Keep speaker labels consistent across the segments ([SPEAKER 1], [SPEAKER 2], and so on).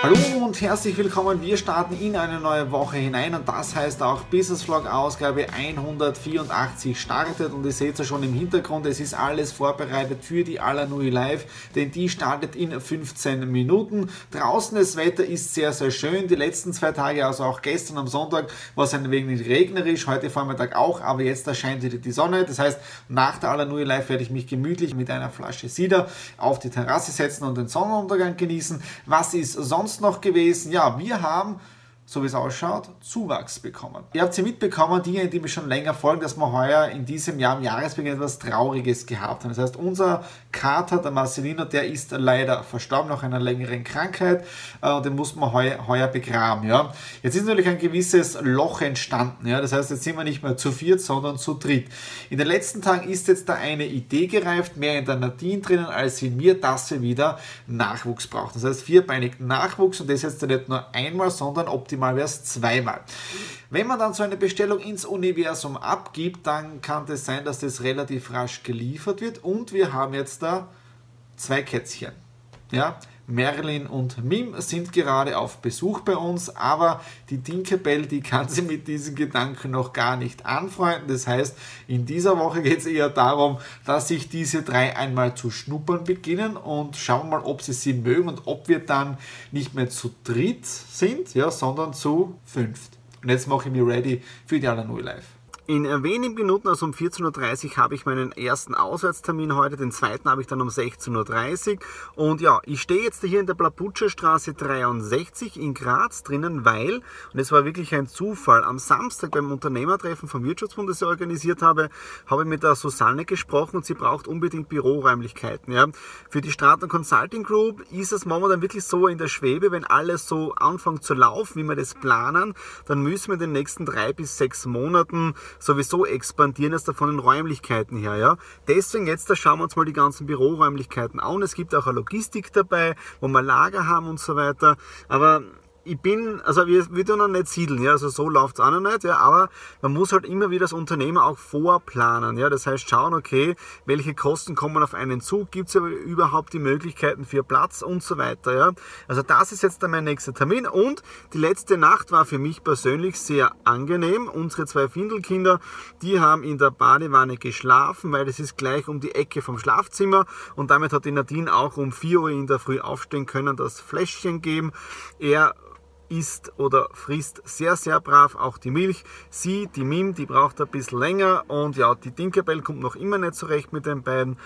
[SPEAKER 1] Hallo und herzlich willkommen. Wir starten in eine neue Woche hinein und das heißt auch Business Vlog Ausgabe 184 startet und ihr seht es schon im Hintergrund, es ist alles vorbereitet für die Alanui Live, denn die startet in 15 Minuten. Draußen das Wetter ist sehr, sehr schön. Die letzten zwei Tage, also auch gestern am Sonntag, war es ein wenig regnerisch, heute Vormittag auch, aber jetzt erscheint wieder die Sonne. Das heißt, nach der Alanui Live werde ich mich gemütlich mit einer Flasche Cider auf die Terrasse setzen und den Sonnenuntergang genießen. Was ist sonst sonst noch gewesen? Ja, wir haben so wie es ausschaut, Zuwachs bekommen. Ihr habt sie mitbekommen, diejenigen, die mich schon länger folgen, dass wir heuer in diesem Jahr am Jahresbeginn etwas Trauriges gehabt haben. Das heißt, unser Kater, der Marcelino, der ist leider verstorben nach einer längeren Krankheit äh, und den muss man heuer, heuer begraben. Ja. Jetzt ist natürlich ein gewisses Loch entstanden. Ja. Das heißt, jetzt sind wir nicht mehr zu viert, sondern zu dritt. In den letzten Tagen ist jetzt da eine Idee gereift, mehr in der Nadine drinnen als in mir, dass wir wieder Nachwuchs brauchen. Das heißt, vierbeinigen Nachwuchs und das jetzt nicht nur einmal, sondern optimal maximal wäre es zweimal. Wenn man dann so eine Bestellung ins Universum abgibt, dann kann es das sein, dass das relativ rasch geliefert wird und wir haben jetzt da zwei Kätzchen. Ja, Merlin und Mim sind gerade auf Besuch bei uns, aber die Tinkerbell, die kann sie mit diesen Gedanken noch gar nicht anfreunden. Das heißt, in dieser Woche geht es eher darum, dass sich diese drei einmal zu schnuppern beginnen und schauen mal, ob sie sie mögen und ob wir dann nicht mehr zu dritt sind, ja, sondern zu fünft. Und jetzt mache ich mich ready für die Alanui Live. In wenigen Minuten, also um 14.30 Uhr, habe ich meinen ersten Auswärtstermin heute. Den zweiten habe ich dann um 16.30 Uhr. Und ja, ich stehe jetzt hier in der Plaputscher Straße 63 in Graz drinnen, weil, und es war wirklich ein Zufall, am Samstag beim Unternehmertreffen vom Wirtschaftsbund, das ich organisiert habe, habe ich mit der Susanne gesprochen und sie braucht unbedingt Büroräumlichkeiten. Ja. Für die Straten Consulting Group ist es momentan wirklich so in der Schwebe, wenn alles so anfängt zu laufen, wie wir das planen, dann müssen wir in den nächsten drei bis sechs Monaten sowieso expandieren jetzt von den Räumlichkeiten her. Ja? Deswegen jetzt da schauen wir uns mal die ganzen Büroräumlichkeiten an. Es gibt auch eine Logistik dabei, wo wir Lager haben und so weiter. Aber ich bin, also wir, wir tun noch nicht siedeln, ja, also so läuft es auch noch nicht, ja, aber man muss halt immer wieder als Unternehmer auch vorplanen, ja, das heißt schauen, okay, welche Kosten kommen auf einen zu, gibt es überhaupt die Möglichkeiten für Platz und so weiter, ja. Also das ist jetzt dann mein nächster Termin und die letzte Nacht war für mich persönlich sehr angenehm. Unsere zwei Findelkinder, die haben in der Badewanne geschlafen, weil es ist gleich um die Ecke vom Schlafzimmer und damit hat die Nadine auch um 4 Uhr in der Früh aufstehen können, das Fläschchen geben. Er isst oder frisst sehr, sehr brav auch die Milch. Sie, die Mim, die braucht ein bisschen länger und ja, die Tinkerbell kommt noch immer nicht zurecht mit den beiden.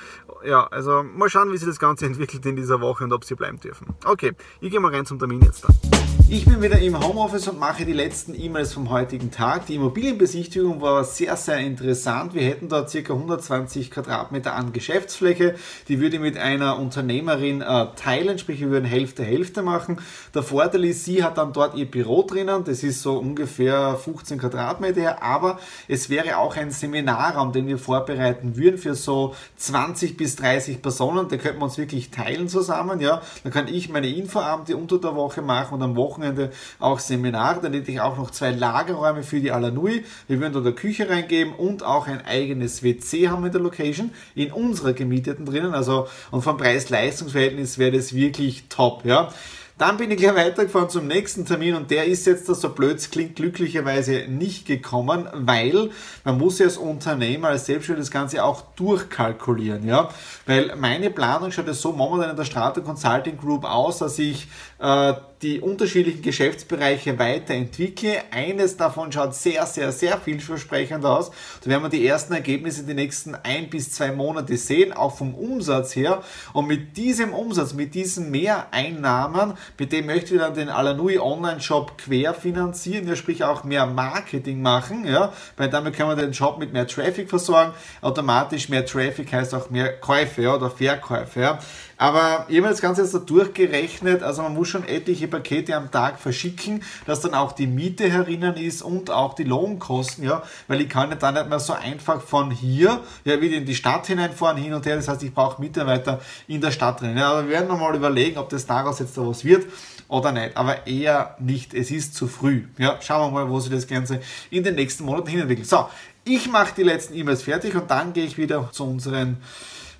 [SPEAKER 1] Ja, also mal schauen, wie sich das Ganze entwickelt in dieser Woche und ob sie bleiben dürfen. Okay, ich gehe mal rein zum Termin jetzt dann. Ich bin wieder im Homeoffice und mache die letzten E-Mails vom heutigen Tag. Die Immobilienbesichtigung war sehr, sehr interessant. Wir hätten dort ca. 120 Quadratmeter an Geschäftsfläche. Die würde ich mit einer Unternehmerin äh, teilen, sprich wir würden Hälfte, Hälfte machen. Der Vorteil ist, sie hat dann dort ihr Büro drinnen. Das ist so ungefähr 15 Quadratmeter her. Aber es wäre auch ein Seminarraum, den wir vorbereiten würden für so 20 bis 30 Personen. Da könnten wir uns wirklich teilen zusammen. Ja, dann kann ich meine Infoabende unter der Woche machen und am Wochenende Wochenende auch Seminare. Dann hätte ich auch noch zwei Lagerräume für die Alanui. Wir würden dort eine Küche reingeben und auch ein eigenes WC haben in der Location, in unserer gemieteten drinnen. Also, und vom Preis-Leistungs-Verhältnis wäre das wirklich top, ja. Dann bin ich gleich weitergefahren zum nächsten Termin und der ist jetzt, so blöd klingt, glücklicherweise nicht gekommen, weil man muss ja als Unternehmer, als Selbstständiger das Ganze auch durchkalkulieren, ja. Weil meine Planung schaut ja so momentan in der Strata Consulting Group aus, dass ich äh, die unterschiedlichen Geschäftsbereiche weiterentwickle. Eines davon schaut sehr, sehr, sehr vielversprechend aus. Da werden wir die ersten Ergebnisse die nächsten ein bis zwei Monate sehen, auch vom Umsatz her. Und mit diesem Umsatz, mit diesen Mehreinnahmen, mit dem möchten wir dann den Alanui Online-Shop querfinanzieren, ja, sprich auch mehr Marketing machen, ja, weil damit können wir den Shop mit mehr Traffic versorgen. Automatisch mehr Traffic heißt auch mehr Käufe ja, oder Verkäufe. Ja. Aber ich habe das Ganze jetzt da durchgerechnet, also man muss schon etliche Pakete am Tag verschicken, dass dann auch die Miete herinnen ist und auch die Lohnkosten, ja, weil ich kann ja dann nicht mehr so einfach von hier, ja, wieder in die Stadt hineinfahren, hin und her, das heißt, ich brauche Mitarbeiter in der Stadt drin. Ja, aber wir werden nochmal überlegen, ob das daraus jetzt da was wird oder nicht, aber eher nicht, es ist zu früh. Ja, schauen wir mal, wo sich das Ganze in den nächsten Monaten hin entwickelt. So, ich mache die letzten E-Mails fertig und dann gehe ich wieder zu unseren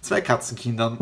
[SPEAKER 1] zwei Katzenkindern.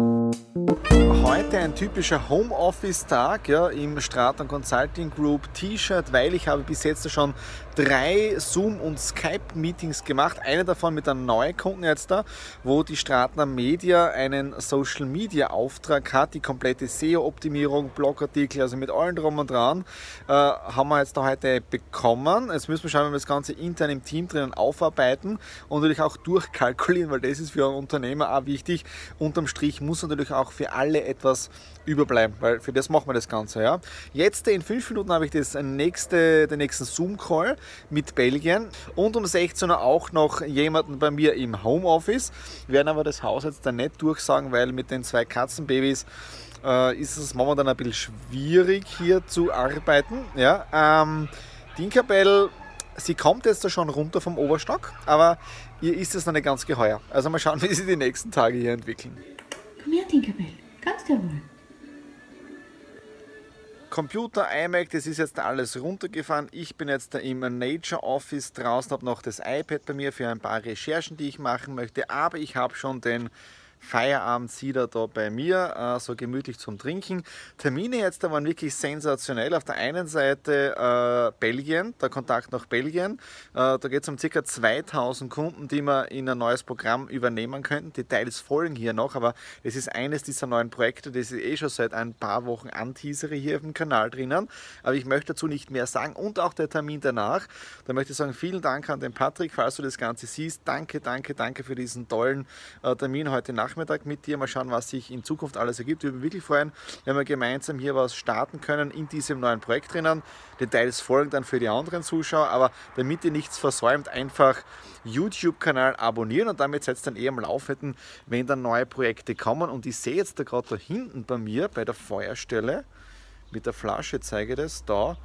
[SPEAKER 1] Heute ein typischer Homeoffice-Tag ja, im Straton Consulting Group T-Shirt, weil ich habe bis jetzt schon drei Zoom- und Skype-Meetings gemacht. Eine davon mit einem neuen Kunden jetzt da, wo die Stratner Media einen Social-Media-Auftrag hat, die komplette SEO-Optimierung, Blogartikel, also mit allen drum und dran, äh, haben wir jetzt da heute bekommen. Jetzt müssen wir schauen, wie wir das Ganze intern im Team drinnen aufarbeiten und natürlich auch durchkalkulieren, weil das ist für einen Unternehmer auch wichtig. Unterm Strich muss natürlich auch für alle etwas überbleiben, weil für das machen wir das Ganze. Ja. Jetzt in fünf Minuten habe ich das nächste, den nächsten Zoom-Call mit Belgien und um 16 Uhr auch noch jemanden bei mir im Homeoffice. Wir werden aber das Haus jetzt dann nicht durchsagen, weil mit den zwei Katzenbabys äh, ist es momentan ein bisschen schwierig hier zu arbeiten. Ja. Ähm, Tinkerbell, sie kommt jetzt da schon runter vom Oberstock, aber ihr ist es noch nicht ganz geheuer. Also mal schauen, wie sich die nächsten Tage hier entwickeln.
[SPEAKER 2] Komm her, Tinkerbell. Kannst du ja wohl.
[SPEAKER 1] Computer, iMac, das ist jetzt alles runtergefahren. Ich bin jetzt da im Nature Office draußen, habe noch das iPad bei mir für ein paar Recherchen, die ich machen möchte. Aber ich habe schon den Feierabend Cider da bei mir, äh, so gemütlich zum Trinken. Termine jetzt da waren wirklich sensationell. Auf der einen Seite äh, Belgien, der Kontakt nach Belgien. Äh, da geht es um ca. 2000 Kunden, die wir in ein neues Programm übernehmen könnten. Details folgen hier noch, aber es ist eines dieser neuen Projekte, das ich eh schon seit ein paar Wochen anteasere hier auf dem Kanal drinnen. Aber ich möchte dazu nicht mehr sagen. Und auch der Termin danach. Da möchte ich sagen, vielen Dank an den Patrick, falls du das Ganze siehst. Danke, danke, danke für diesen tollen Termin heute Nacht. Nachmittag mit dir. Mal schauen, was sich in Zukunft alles ergibt. Wir würden wirklich freuen, wenn wir gemeinsam hier was starten können in diesem neuen Projekt drinnen. Details folgen dann für die anderen Zuschauer, aber damit ihr nichts versäumt, einfach YouTube-Kanal abonnieren und damit seid ihr dann eher am Laufenden, wenn dann neue Projekte kommen. Und ich sehe jetzt da gerade da hinten bei mir bei der Feuerstelle mit der Flasche, zeige das, da,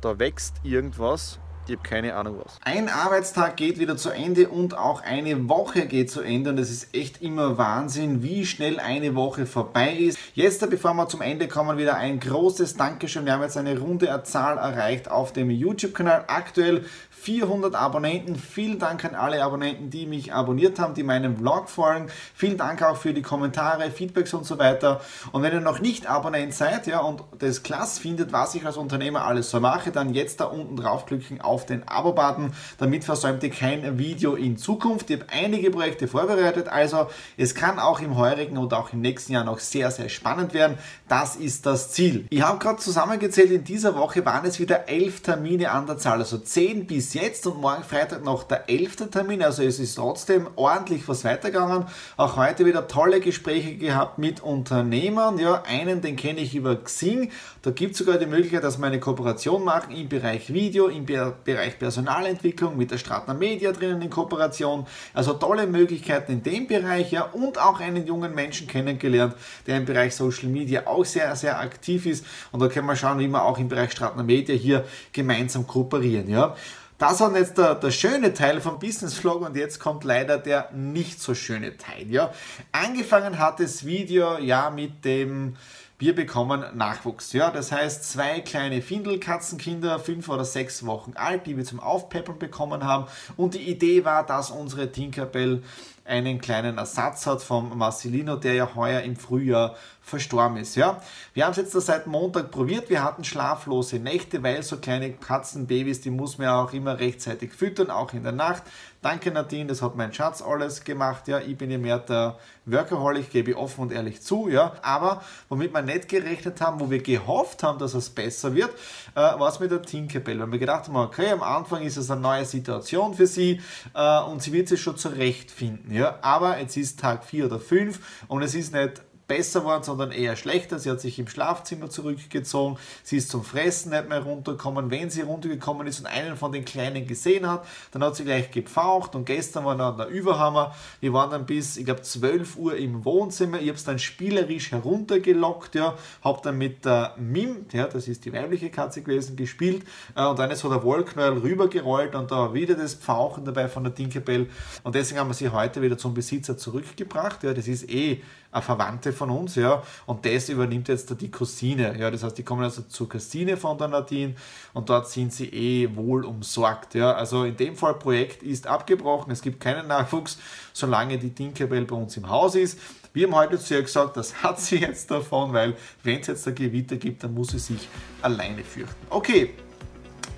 [SPEAKER 1] da wächst irgendwas ich habe keine Ahnung was. Ein Arbeitstag geht wieder zu Ende und auch eine Woche geht zu Ende und es ist echt immer Wahnsinn, wie schnell eine Woche vorbei ist. Jetzt, bevor wir zum Ende kommen, wieder ein großes Dankeschön. Wir haben jetzt eine runde Zahl erreicht auf dem YouTube-Kanal. Aktuell 400 Abonnenten. Vielen Dank an alle Abonnenten, die mich abonniert haben, die meinem Vlog folgen. Vielen Dank auch für die Kommentare, Feedbacks und so weiter. Und wenn ihr noch nicht Abonnent seid ja, und das klasse findet, was ich als Unternehmer alles so mache, dann jetzt da unten draufklicken auf den Abo-Button. Damit versäumt ihr kein Video in Zukunft. Ich habe einige Projekte vorbereitet, also es kann auch im heurigen und auch im nächsten Jahr noch sehr, sehr spannend werden. Das ist das Ziel. Ich habe gerade zusammengezählt, in dieser Woche waren es wieder elf Termine an der Zahl, also 10 bis jetzt und morgen Freitag noch der 11. Termin. Also es ist trotzdem ordentlich was weitergegangen. Auch heute wieder tolle Gespräche gehabt mit Unternehmern. Ja, einen, den kenne ich über Xing. Da gibt es sogar die Möglichkeit, dass wir eine Kooperation machen im Bereich Video, im Bereich Personalentwicklung mit der Stratner Media drinnen in Kooperation. Also tolle Möglichkeiten in dem Bereich. Ja, und auch einen jungen Menschen kennengelernt, der im Bereich Social Media auch sehr, sehr aktiv ist. Und da können wir schauen, wie wir auch im Bereich Stratner Media hier gemeinsam kooperieren. Ja. Das war jetzt der, der schöne Teil vom Business Vlog und jetzt kommt leider der nicht so schöne Teil. Ja. Angefangen hat das Video ja mit dem wir bekommen Nachwuchs. Ja, das heißt, zwei kleine Findelkatzenkinder, fünf oder sechs Wochen alt, die wir zum Aufpeppeln bekommen haben. Und die Idee war, dass unsere Tinkerbell einen kleinen Ersatz hat vom Marcelino, der ja heuer im Frühjahr verstorben ist. Ja? Wir haben es jetzt seit Montag probiert. Wir hatten schlaflose Nächte, weil so kleine Katzenbabys, die muss man ja auch immer rechtzeitig füttern, auch in der Nacht. Danke Nadine, das hat mein Schatz alles gemacht. Ja, ich bin ja mehr der Workaholic, gebe ich offen und ehrlich zu. Ja, aber womit mein nicht gerechnet haben, wo wir gehofft haben, dass es besser wird, äh, war es mit der Tinkerbell. Weil wir gedacht haben, okay, am Anfang ist es eine neue Situation für sie äh, und sie wird sich schon zurechtfinden. Ja? Aber jetzt ist Tag 4 oder 5 und es ist nicht besser geworden, sondern eher schlechter. Sie hat sich im Schlafzimmer zurückgezogen. Sie ist zum Fressen nicht mehr runtergekommen. Wenn sie runtergekommen ist und einen von den Kleinen gesehen hat, dann hat sie gleich gepfaucht und gestern war dann der Überhammer. Wir waren dann bis, ich glaube, 12 Uhr im Wohnzimmer. Ich habe es dann spielerisch heruntergelockt, ja, habe dann mit der Mim, ja, das ist die weibliche Katze gewesen, gespielt äh, und dann ist so der Wollknäuel rübergerollt und da war wieder das Pfauchen dabei von der Tinkerbell und deswegen haben wir sie heute wieder zum Besitzer zurückgebracht. Ja, das ist eh eine Verwandte von uns, ja, und das übernimmt jetzt die Cousine, ja, das heißt, die kommen also zur Cousine von der Nadine und dort sind sie eh wohl umsorgt, ja, also in dem Fall Projekt ist abgebrochen, es gibt keinen Nachwuchs, solange die Tinkerbell bei uns im Haus ist. Wir haben heute zu ihr gesagt, das hat sie jetzt davon, weil wenn es jetzt ein Gewitter gibt, dann muss sie sich alleine fürchten. Okay,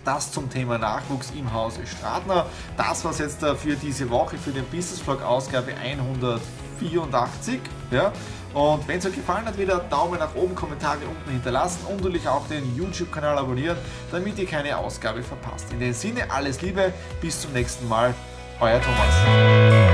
[SPEAKER 1] das zum Thema Nachwuchs im Hause Stratner. Das war es jetzt äh, für diese Woche, für den Business Vlog Ausgabe 184. Ja? Und wenn es euch gefallen hat, wieder Daumen nach oben, Kommentare unten hinterlassen und natürlich auch den YouTube-Kanal abonnieren, damit ihr keine Ausgabe verpasst. In dem Sinne, alles Liebe, bis zum nächsten Mal, euer Thomas.